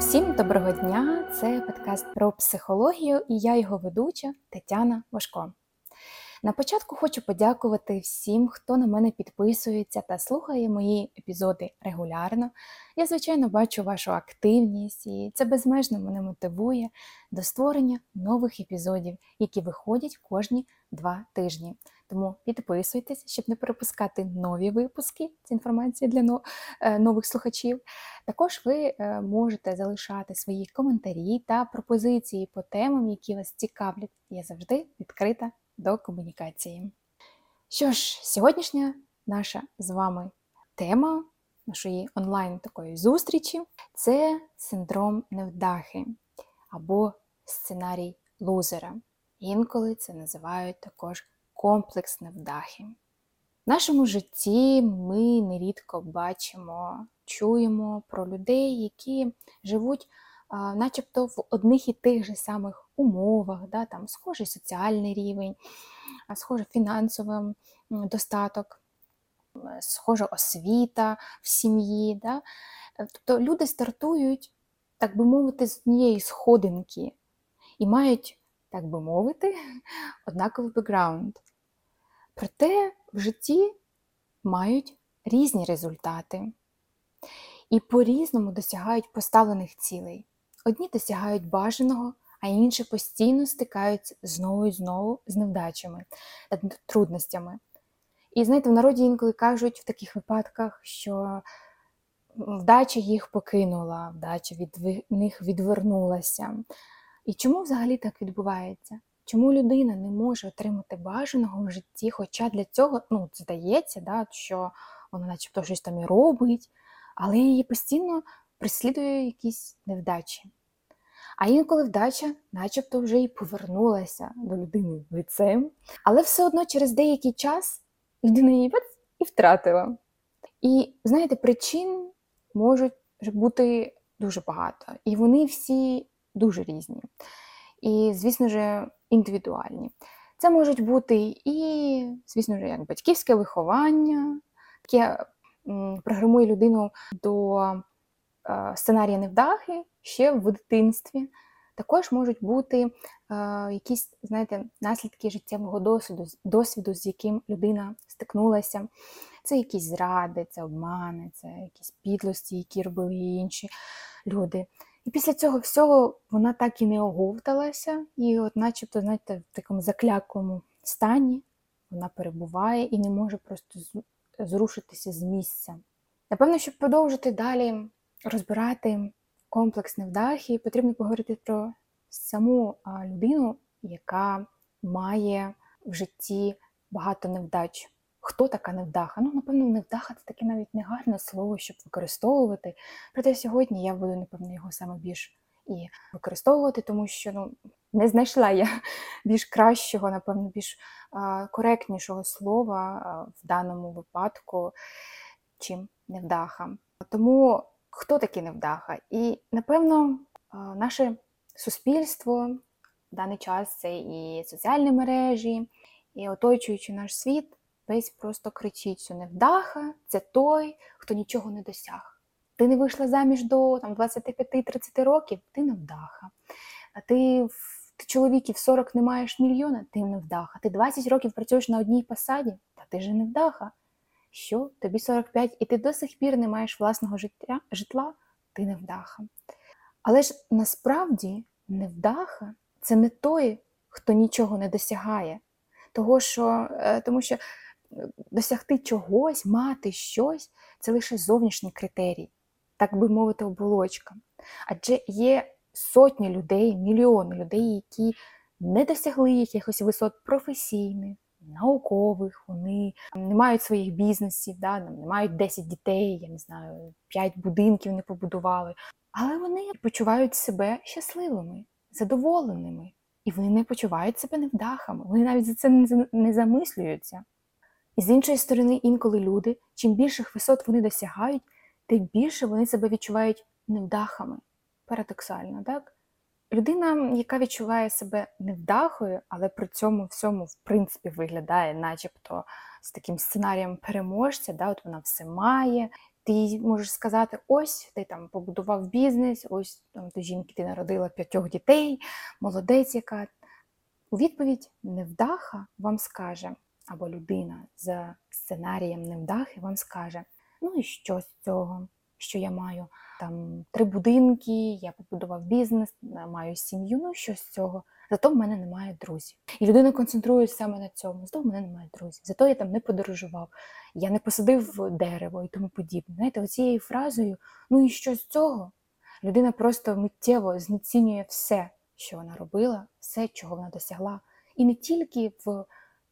Всім доброго дня! Це подкаст про психологію і я його ведуча Тетяна Важко. На початку хочу подякувати всім, хто на мене підписується та слухає мої епізоди регулярно. Я, звичайно, бачу вашу активність, і це безмежно мене мотивує до створення нових епізодів, які виходять кожні два тижні. Тому підписуйтесь, щоб не перепускати нові випуски. Це інформація для е, нових слухачів. Також ви е, можете залишати свої коментарі та пропозиції по темам, які вас цікавлять. Я завжди відкрита до комунікації. Що ж, сьогоднішня наша з вами тема нашої онлайн такої зустрічі це синдром невдахи або сценарій лузера. Інколи це називають також комплекс невдахи. В нашому житті ми нерідко бачимо, чуємо про людей, які живуть начебто в одних і тих же самих умовах, да, там схожий соціальний рівень, схожий фінансовий достаток, схожа освіта в сім'ї. Да. Тобто люди стартують, так би мовити, з однієї сходинки і мають, так би мовити, однаковий бекграунд. Проте в житті мають різні результати і по-різному досягають поставлених цілей. Одні досягають бажаного, а інші постійно стикаються знову і знову з невдачами та трудностями. І знаєте, в народі інколи кажуть в таких випадках, що вдача їх покинула, вдача від них відвернулася. І чому взагалі так відбувається? Чому людина не може отримати бажаного в житті? Хоча для цього ну, здається, да, що вона начебто щось там і робить, але її постійно прислідує якісь невдачі. А інколи вдача, начебто, вже і повернулася до людини лицем, але все одно через деякий час людина її і втратила. І знаєте, причин можуть бути дуже багато, і вони всі дуже різні. І, звісно ж, індивідуальні. Це можуть бути і, звісно ж, як батьківське виховання, яке програмує людину до е, сценарія невдахи ще в дитинстві. Також можуть бути е, якісь, знаєте, наслідки життєвого досвіду, досвіду, з яким людина стикнулася. Це якісь зради, це обмани, це якісь підлості, які робили інші люди. І після цього всього вона так і не оговталася, і, от, начебто, знаєте, в такому закляклому стані вона перебуває і не може просто зрушитися з місця. Напевно, щоб продовжити далі розбирати комплекс невдахи, потрібно поговорити про саму людину, яка має в житті багато невдач. Хто така невдаха? Ну, напевно, невдаха це таке навіть не гарне слово, щоб використовувати. Проте сьогодні я буду, напевно, його саме більш і використовувати, тому що ну, не знайшла я більш кращого, напевно, більш а, коректнішого слова а, в даному випадку, чим невдаха. Тому хто такий невдаха? І, напевно, а, наше суспільство в даний час це і соціальні мережі, і оточуючи наш світ весь просто кричить, що невдаха це той, хто нічого не досяг. Ти не вийшла заміж до 25-30 років, ти невдаха. А ти ти чоловіків 40 не маєш мільйона, ти невдаха. Ти 20 років працюєш на одній посаді, та ти же невдаха. Що, тобі 45 і ти до сих пір не маєш власного життя, житла, ти невдаха. Але ж насправді невдаха це не той, хто нічого не досягає. Того, що, е, Тому що досягти чогось, мати щось це лише зовнішній критерій, так би мовити, оболочка. Адже є сотні людей, мільйони людей, які не досягли якихось висот професійних, наукових, вони не мають своїх бізнесів, да, не мають 10 дітей, я не знаю, 5 будинків не побудували. Але вони почувають себе щасливими, задоволеними. І вони не почувають себе невдахами, вони навіть за це не замислюються. З іншої сторони, інколи люди, чим більших висот вони досягають, тим більше вони себе відчувають невдахами. Парадоксально, так? Людина, яка відчуває себе невдахою, але при цьому всьому, в принципі, виглядає, начебто, з таким сценарієм переможця, да, от вона все має, Ти їй можеш сказати: ось ти там побудував бізнес, ось там до жінки ти народила п'ятьох дітей, молодець, яка. У відповідь невдаха вам скаже, або людина за сценарієм невдахи вам скаже: ну і що з цього, що я маю там три будинки, я побудував бізнес, маю сім'ю, ну що з цього? Зато в мене немає друзів. І людина концентрується саме на цьому. Зато в мене немає друзів. Зато я там не подорожував, я не посадив дерево і тому подібне. Знаєте, оцією фразою, ну і що з цього? Людина просто миттєво знецінює все, що вона робила, все, чого вона досягла. І не тільки в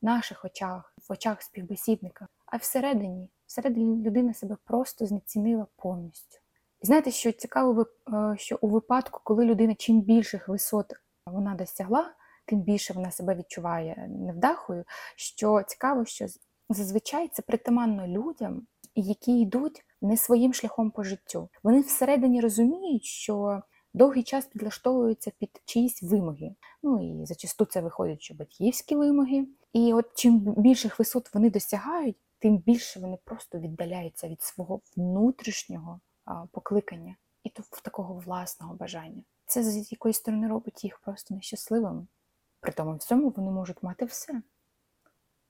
наших очах, в очах співбесідника, а всередині. Всередині людина себе просто знецінила повністю. І знаєте, що цікаво, е, що у випадку, коли людина чим більших висот вона досягла, тим більше вона себе відчуває невдахою. Що цікаво, що зазвичай це притаманно людям, які йдуть не своїм шляхом по життю. Вони всередині розуміють, що довгий час підлаштовуються під чиїсь вимоги. Ну і зачасту це виходять, що батьківські вимоги. І от чим більших висот вони досягають, тим більше вони просто віддаляються від свого внутрішнього покликання і такого власного бажання. Це з якоїсь сторони робить їх просто нещасливими. При тому всьому вони можуть мати все.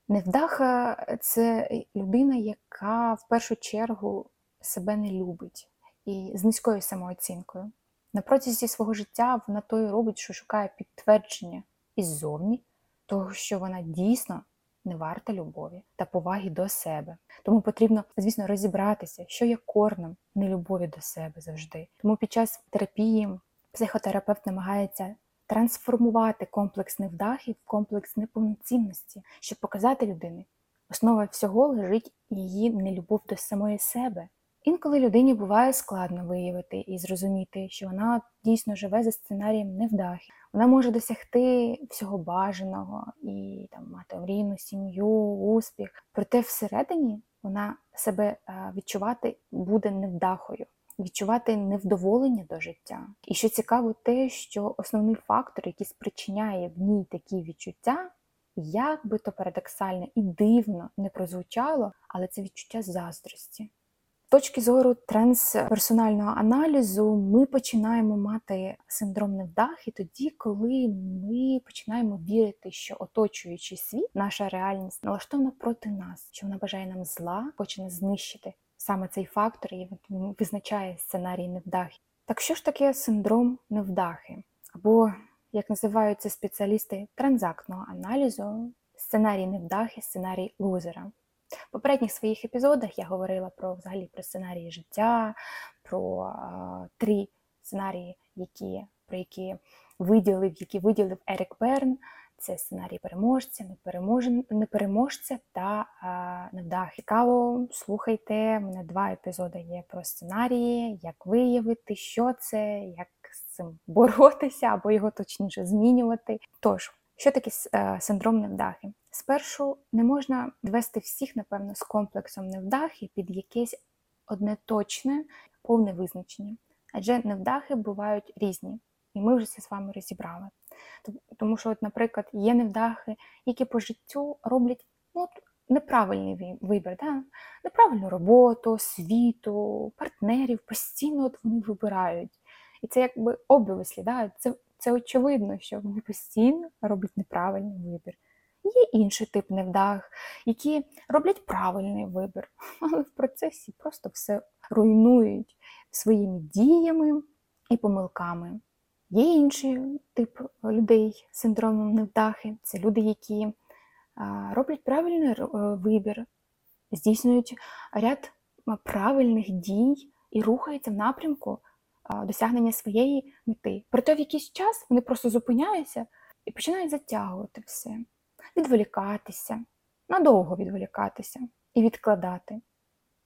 Невдаха це людина, яка в першу чергу себе не любить і з низькою самооцінкою. На протязі свого життя вона то й робить, що шукає підтвердження іззовні, того, що вона дійсно не варта любові та поваги до себе. Тому потрібно, звісно, розібратися, що є корнем нелюбові до себе завжди. Тому під час терапії психотерапевт намагається трансформувати комплекс невдахів в комплекс неповноцінності, щоб показати людині, основа всього лежить її нелюбов до самої себе. Інколи людині буває складно виявити і зрозуміти, що вона дійсно живе за сценарієм невдахи. Вона може досягти всього бажаного і там мати мрійну сім'ю, успіх. Проте всередині вона себе відчувати буде невдахою, відчувати невдоволення до життя. І що цікаво, те, що основний фактор, який спричиняє в ній такі відчуття, як би то парадоксально і дивно не прозвучало, але це відчуття заздрості точки зору трансперсонального аналізу ми починаємо мати синдром невдахи тоді, коли ми починаємо вірити, що оточуючий світ, наша реальність налаштована проти нас, що вона бажає нам зла, хоче нас знищити. Саме цей фактор і визначає сценарій невдахи. Так що ж таке синдром невдахи? Або, як називають це спеціалісти транзактного аналізу, сценарій невдахи, сценарій лузера. В попередніх своїх епізодах я говорила про взагалі про сценарії життя, про а, три сценарії, які, про які виділив, які виділив Ерік Берн. Це сценарій переможця, непереможця та а, невдах. Цікаво, слухайте, у мене два епізоди є про сценарії, як виявити, що це, як з цим боротися або його точніше змінювати. Тож, що таке е, синдром невдахи? Спершу не можна вести всіх, напевно, з комплексом невдахи під якесь одне точне, повне визначення. Адже невдахи бувають різні, і ми вже це з вами розібрали. Тому що, от, наприклад, є невдахи, які по життю роблять ну, неправильний вибір, да? неправильну роботу, світу, партнерів, постійно от вони вибирають. І це якби обвислі, да? це це очевидно, що вони постійно роблять неправильний вибір. Є інший тип невдах, які роблять правильний вибір, але в процесі просто все руйнують своїми діями і помилками. Є інший тип людей з синдромом невдахи це люди, які роблять правильний е, вибір, здійснюють ряд правильних дій і рухаються в напрямку досягнення своєї мети. Проте в якийсь час вони просто зупиняються і починають затягувати все, відволікатися, надовго відволікатися і відкладати.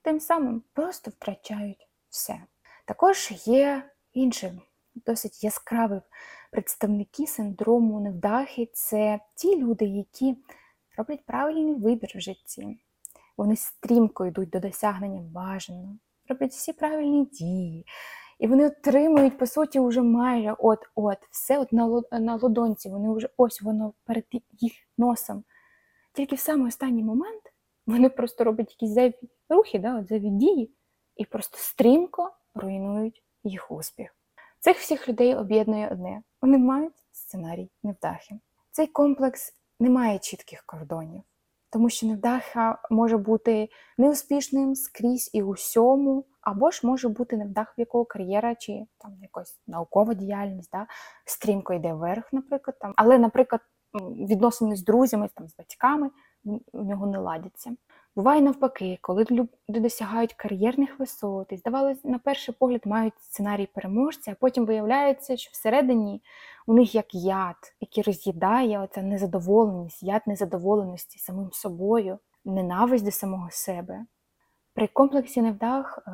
Тим самим просто втрачають все. Також є інші досить яскраві представники синдрому невдахи це ті люди, які роблять правильний вибір в житті. Вони стрімко йдуть до досягнення бажаного, роблять всі правильні дії, і вони отримують, по суті, вже майже от-от, все от на на лодонці, вони вже ось воно перед їх носом. Тільки в самий останній момент вони просто роблять якісь зайві рухи, да, от зайві дії, і просто стрімко руйнують їх успіх. Цих всіх людей об'єднує одне: вони мають сценарій невдахи. Цей комплекс не має чітких кордонів, тому що невдаха може бути неуспішним скрізь і усьому, або ж може бути невдах, в якого кар'єра чи там якась наукова діяльність, да, стрімко йде вверх, наприклад. Там. Але, наприклад, відносини з друзями, там, з батьками у нього не ладяться. Буває навпаки, коли люди досягають кар'єрних висот і, здавалося, на перший погляд мають сценарій переможця, а потім виявляється, що всередині у них як яд, який роз'їдає оця незадоволеність, яд незадоволеності самим собою, ненависть до самого себе. При комплексі невдах, е,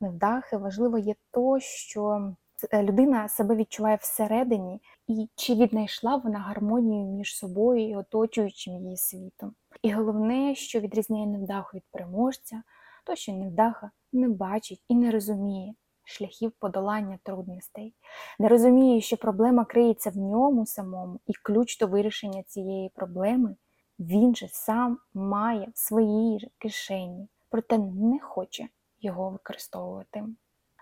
невдахи важливо є то, що людина себе відчуває всередині, і чи віднайшла вона гармонію між собою і оточуючим її світом. І головне, що відрізняє невдаху від переможця, то що невдаха не бачить і не розуміє шляхів подолання трудностей, не розуміє, що проблема криється в ньому самому, і ключ до вирішення цієї проблеми він же сам має в своїй кишені, проте не хоче його використовувати.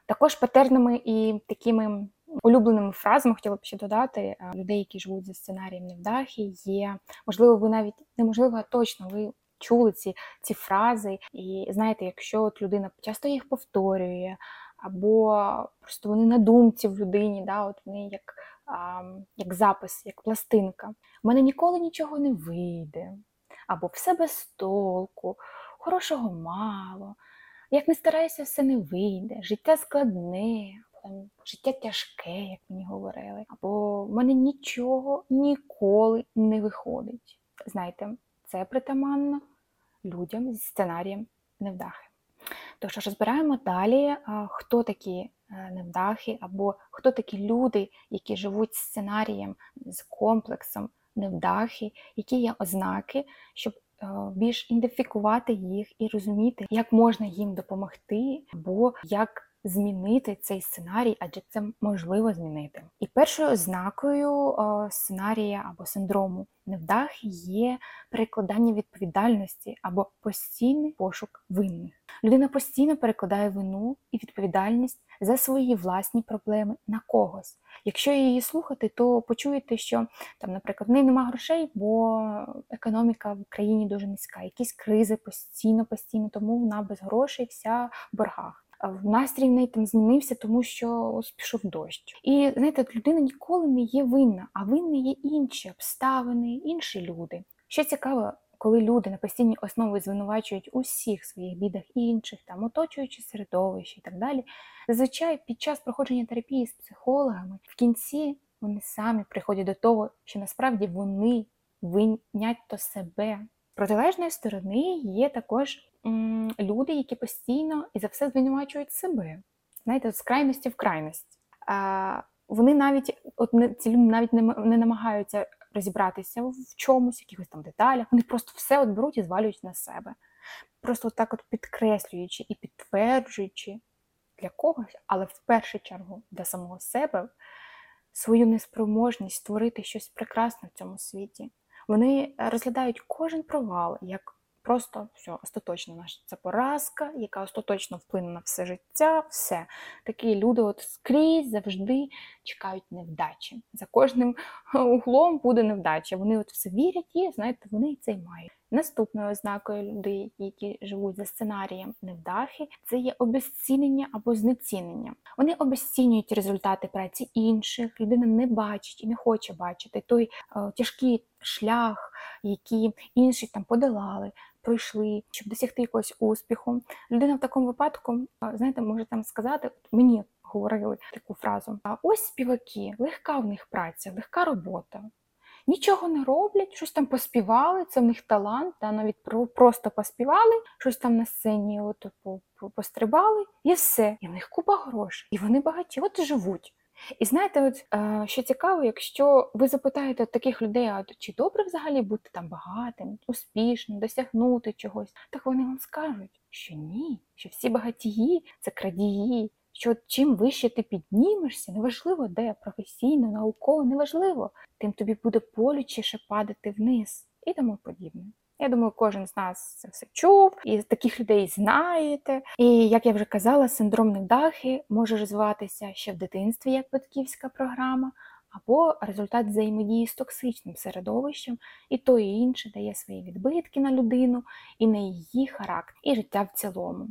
Також патернами і такими улюбленими фразами хотіла б ще додати людей, які живуть за сценарієм невдахи, є можливо, ви навіть неможливо, а точно ви чули ці ці фрази, і знаєте, якщо от людина часто їх повторює, або просто вони на думці в людині, да, от вони як а, як запис, як пластинка. У мене ніколи нічого не вийде, або все без толку, хорошого мало. Як не стараюся, все не вийде, життя складне, там, життя тяжке, як мені говорили, або в мене нічого ніколи не виходить. Знаєте, це притаманно людям зі сценарієм невдахи. Тож розбираємо далі, хто такі е, невдахи, або хто такі люди, які живуть з сценарієм, з комплексом невдахи, які є ознаки, щоб більш ідентифікувати їх і розуміти, як можна їм допомогти, або як змінити цей сценарій, адже це можливо змінити. І першою ознакою сценарія або синдрому невдах є перекладання відповідальності або постійний пошук винних. Людина постійно перекладає вину і відповідальність за свої власні проблеми на когось. Якщо її слухати, то почуєте, що там, наприклад, в неї немає грошей, бо економіка в країні дуже низька, якісь кризи постійно, постійно, тому вона без грошей вся в боргах настрій в неї там змінився, тому що пішов дощ. І знаєте, людина ніколи не є винна, а винні є інші обставини, інші люди. Що цікаво, коли люди на постійній основі звинувачують усіх своїх бідах інших, там оточуючи середовище і так далі. Зазвичай під час проходження терапії з психологами в кінці вони самі приходять до того, що насправді вони винять то себе. Протилежної сторони є також люди, які постійно і за все звинувачують себе. Знаєте, з крайності в крайність. А, Вони навіть от не, ці люди навіть не, не намагаються розібратися в чомусь, якихось там деталях. Вони просто все от беруть і звалюють на себе. Просто так от підкреслюючи і підтверджуючи для когось, але в першу чергу для самого себе свою неспроможність створити щось прекрасне в цьому світі. Вони розглядають кожен провал як Просто все, остаточно наша це поразка, яка остаточно вплине на все життя, все. Такі люди от скрізь завжди чекають невдачі. За кожним углом буде невдача. Вони от все вірять і, знаєте, вони це й мають. Наступною ознакою людей, які живуть за сценарієм невдахи, це є обезцінення або знецінення. Вони обезцінюють результати праці інших, людина не бачить і не хоче бачити той о, тяжкий шлях, який інші там подолали, пройшли, щоб досягти якогось успіху. Людина в такому випадку, знаєте, може там сказати, мені говорили таку фразу: а ось співаки, легка в них праця, легка робота. Нічого не роблять, щось там поспівали, це в них талант, та навіть просто поспівали, щось там на сцені от, пострибали, і все. І в них купа грошей. І вони багаті, от живуть. І знаєте, от е, що цікаво, якщо ви запитаєте таких людей, а чи добре взагалі бути там багатим, успішним, досягнути чогось, так вони вам скажуть, що ні, що всі багатії це крадії, що чим вище ти піднімешся, неважливо де, професійно, науково, неважливо, тим тобі буде болючіше падати вниз і тому подібне. Я думаю, кожен з нас це все чув, і таких людей знаєте. І як я вже казала, синдром невдахи може розвиватися ще в дитинстві, як батьківська програма, або результат взаємодії з токсичним середовищем, і то і інше дає свої відбитки на людину, і на її характер, і життя в цілому.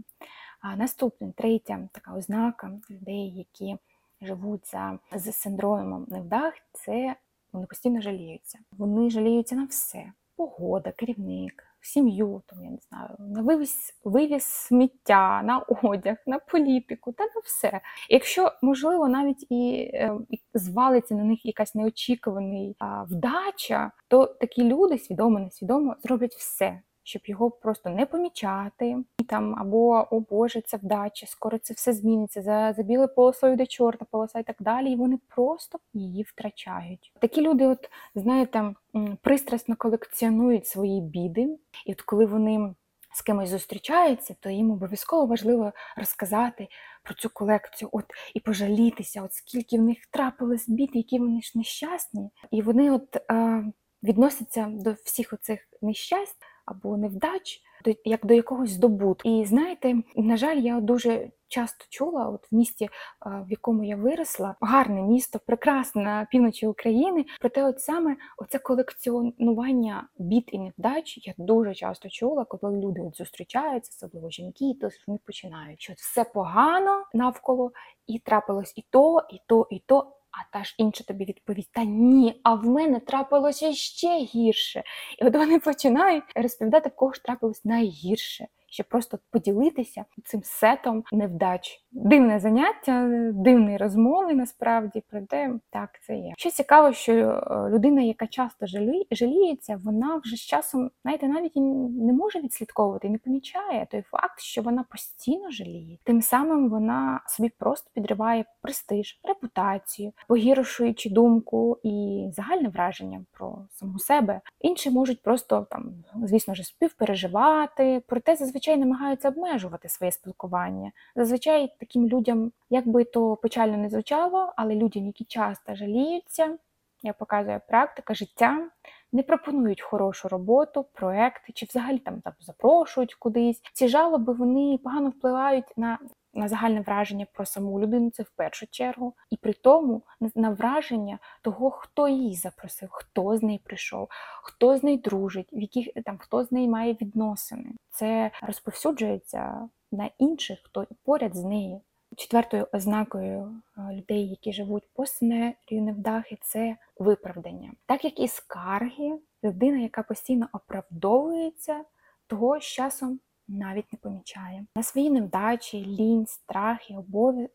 Наступне, третя така ознака людей, які живуть за з синдромом невдах, це вони постійно жаліються. Вони жаліються на все: погода, керівник, сім'ю, там я не знаю, на вивіз, вивіз сміття, на одяг, на політику та на все. Якщо можливо навіть і, е, і звалиться на них якась неочікувана вдача, то такі люди свідомо несвідомо зроблять все щоб його просто не помічати, і там або о Боже, це вдача, скоро це все зміниться. За за білою полосою йде чорна полоса і так далі. І вони просто її втрачають. Такі люди, от знаєте, пристрасно колекціонують свої біди, і от коли вони. З кимось зустрічаються, то їм обов'язково важливо розказати про цю колекцію, от і пожалітися, от скільки в них трапилось бід, які вони ж нещасні, і вони от е, відносяться до всіх оцих нещасть або невдач, як до якогось здобутку. І знаєте, на жаль, я дуже часто чула, от в місті, в якому я виросла, гарне місто, прекрасне на півночі України. Проте, от саме оце колекціонування бід і невдач я дуже часто чула, коли люди от зустрічаються, особливо жінки, то вони починають, що все погано навколо, і трапилось і то, і то, і то. А та ж інша тобі відповість: Та ні, а в мене трапилося ще гірше. І от вони починають розповідати, в кого ж трапилось найгірше щоб просто поділитися цим сетом невдач. Дивне заняття, дивні розмови насправді, проте так це є. Що цікаво, що е, людина, яка часто жаліється, вона вже з часом, знаєте, навіть не може відслідковувати не помічає той факт, що вона постійно жаліє. Тим самим вона собі просто підриває престиж, репутацію, погіршуючи думку і загальне враження про саму себе. Інші можуть просто там, звісно ж, співпереживати, проте зазвичай зазвичай намагаються обмежувати своє спілкування. Зазвичай таким людям, як би то печально не звучало, але людям, які часто жаліються, як показує практика, життя, не пропонують хорошу роботу, проекти чи взагалі там запрошують кудись. Ці жалоби вони погано впливають на на загальне враження про саму людину, це в першу чергу, і при тому на враження того, хто її запросив, хто з нею прийшов, хто з нею дружить, в яких там хто з нею має відносини. Це розповсюджується на інших, хто поряд з нею. Четвертою ознакою е, людей, які живуть по сценарію невдахи, це виправдання. Так як і скарги, людина, яка постійно оправдовується, того з часом навіть не помічає. На свої невдачі, лінь, страхи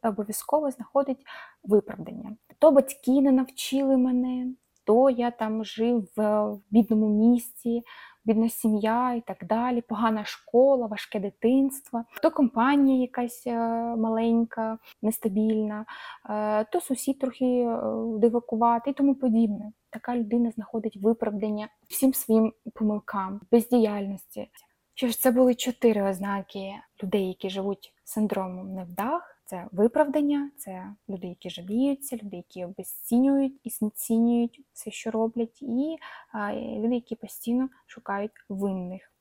обов'язково знаходить виправдання. То батьки не навчили мене, то я там жив в бідному місті, бідна сім'я і так далі, погана школа, важке дитинство, то компанія якась е, маленька, нестабільна, е, то сусід трохи е, дивакувати і тому подібне. Така людина знаходить виправдання всім своїм помилкам, бездіяльності. Що ж, це були чотири ознаки людей, які живуть синдромом невдах. Це виправдання, це люди, які жаліються, люди, які обесцінюють і знецінюють все, що роблять, і люди, які постійно шукають винних.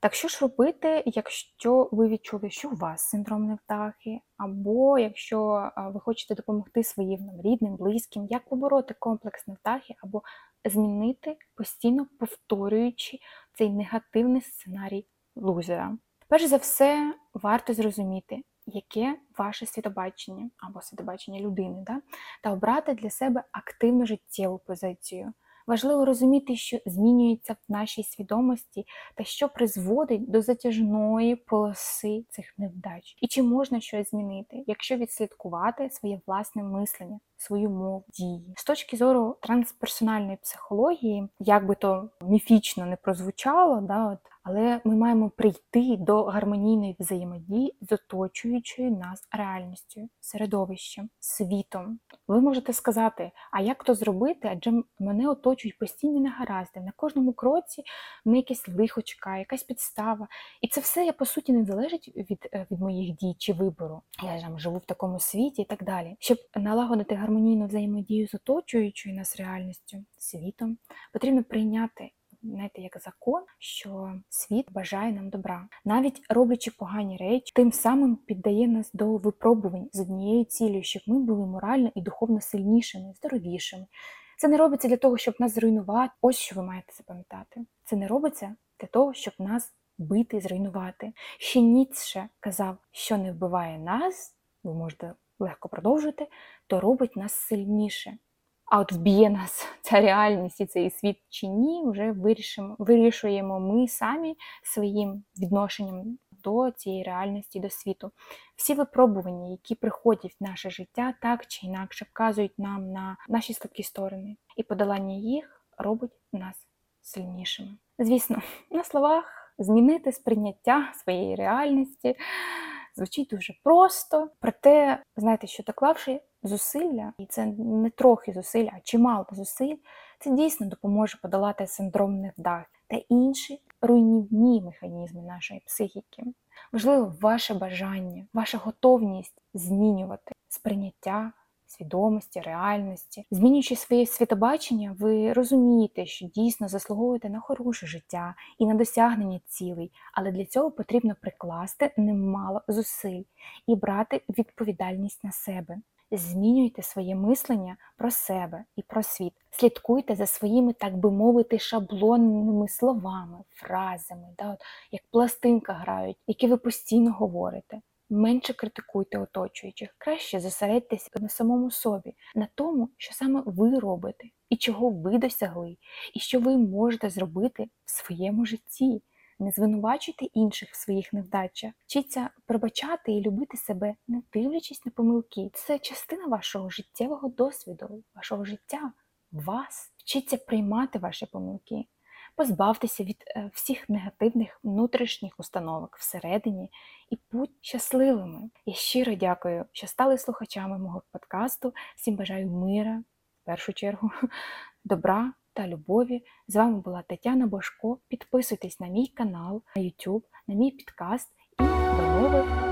Так що ж робити, якщо ви відчули, що у вас синдром невдахи, або якщо ви хочете допомогти своїм рідним, близьким, як побороти комплекс невдахи, або змінити постійно повторюючи цей негативний сценарій лузера. Перш за все, варто зрозуміти, яке ваше світобачення або світобачення людини, да? та обрати для себе активну життєву позицію. Важливо розуміти, що змінюється в нашій свідомості та що призводить до затяжної полоси цих невдач. І чи можна щось змінити, якщо відслідкувати своє власне мислення, свою мову, дії. З точки зору трансперсональної психології, як би то міфічно не прозвучало, да, от, але ми маємо прийти до гармонійної взаємодії з оточуючою нас реальністю, середовищем, світом. Ви можете сказати, а як то зробити? Адже мене оточують постійні негаразди. На кожному кроці мене якесь лихо чекає, якась підстава. І це все я по суті не залежить від е, від моїх дій чи вибору. Я там живу в такому світі і так далі. Щоб налагодити гармонійну взаємодію з оточуючою нас реальністю, світом, потрібно прийняти знаєте, як закон, що світ бажає нам добра, навіть роблячи погані речі, тим самим піддає нас до випробувань з однією цілею, щоб ми були морально і духовно сильнішими, здоровішими. Це не робиться для того, щоб нас зруйнувати. Ось що ви маєте запам'ятати. Це не робиться для того, щоб нас бити, зруйнувати. Ще Ніцше казав, що не вбиває нас, ви можете легко продовжити, то робить нас сильніше. А от вб'є нас ця реальність і цей світ чи ні, вже вирішимо, вирішуємо ми самі своїм відношенням до цієї реальності, до світу. Всі випробування, які приходять в наше життя, так чи інакше вказують нам на наші слабкі сторони, і подолання їх робить нас сильнішими. Звісно, на словах змінити сприйняття своєї реальності звучить дуже просто, проте, знаєте, що доклавши зусилля, і це не трохи зусилля, а чимало зусиль, це дійсно допоможе подолати синдром невдах та інші руйнівні механізми нашої психіки. Важливо ваше бажання, ваша готовність змінювати сприйняття. Свідомості, реальності, змінюючи своє світобачення, ви розумієте, що дійсно заслуговуєте на хороше життя і на досягнення цілей, але для цього потрібно прикласти немало зусиль і брати відповідальність на себе. Змінюйте своє мислення про себе і про світ. Слідкуйте за своїми, так би мовити, шаблонними словами, фразами, да, от, як пластинка грають, які ви постійно говорите. Менше критикуйте оточуючих, краще зосередьтесь на самому собі, на тому, що саме ви робите, і чого ви досягли, і що ви можете зробити в своєму житті. Не звинувачуйте інших в своїх невдачах. Вчіться пробачати і любити себе, не дивлячись на помилки. Це частина вашого життєвого досвіду, вашого життя, вас. Вчіться приймати ваші помилки, позбавтеся від е, всіх негативних внутрішніх установок всередині і будь щасливими. Я щиро дякую, що стали слухачами мого подкасту. Всім бажаю мира, в першу чергу, добра та любові. З вами була Тетяна Бошко. Підписуйтесь на мій канал на YouTube, на мій підкаст і до нових!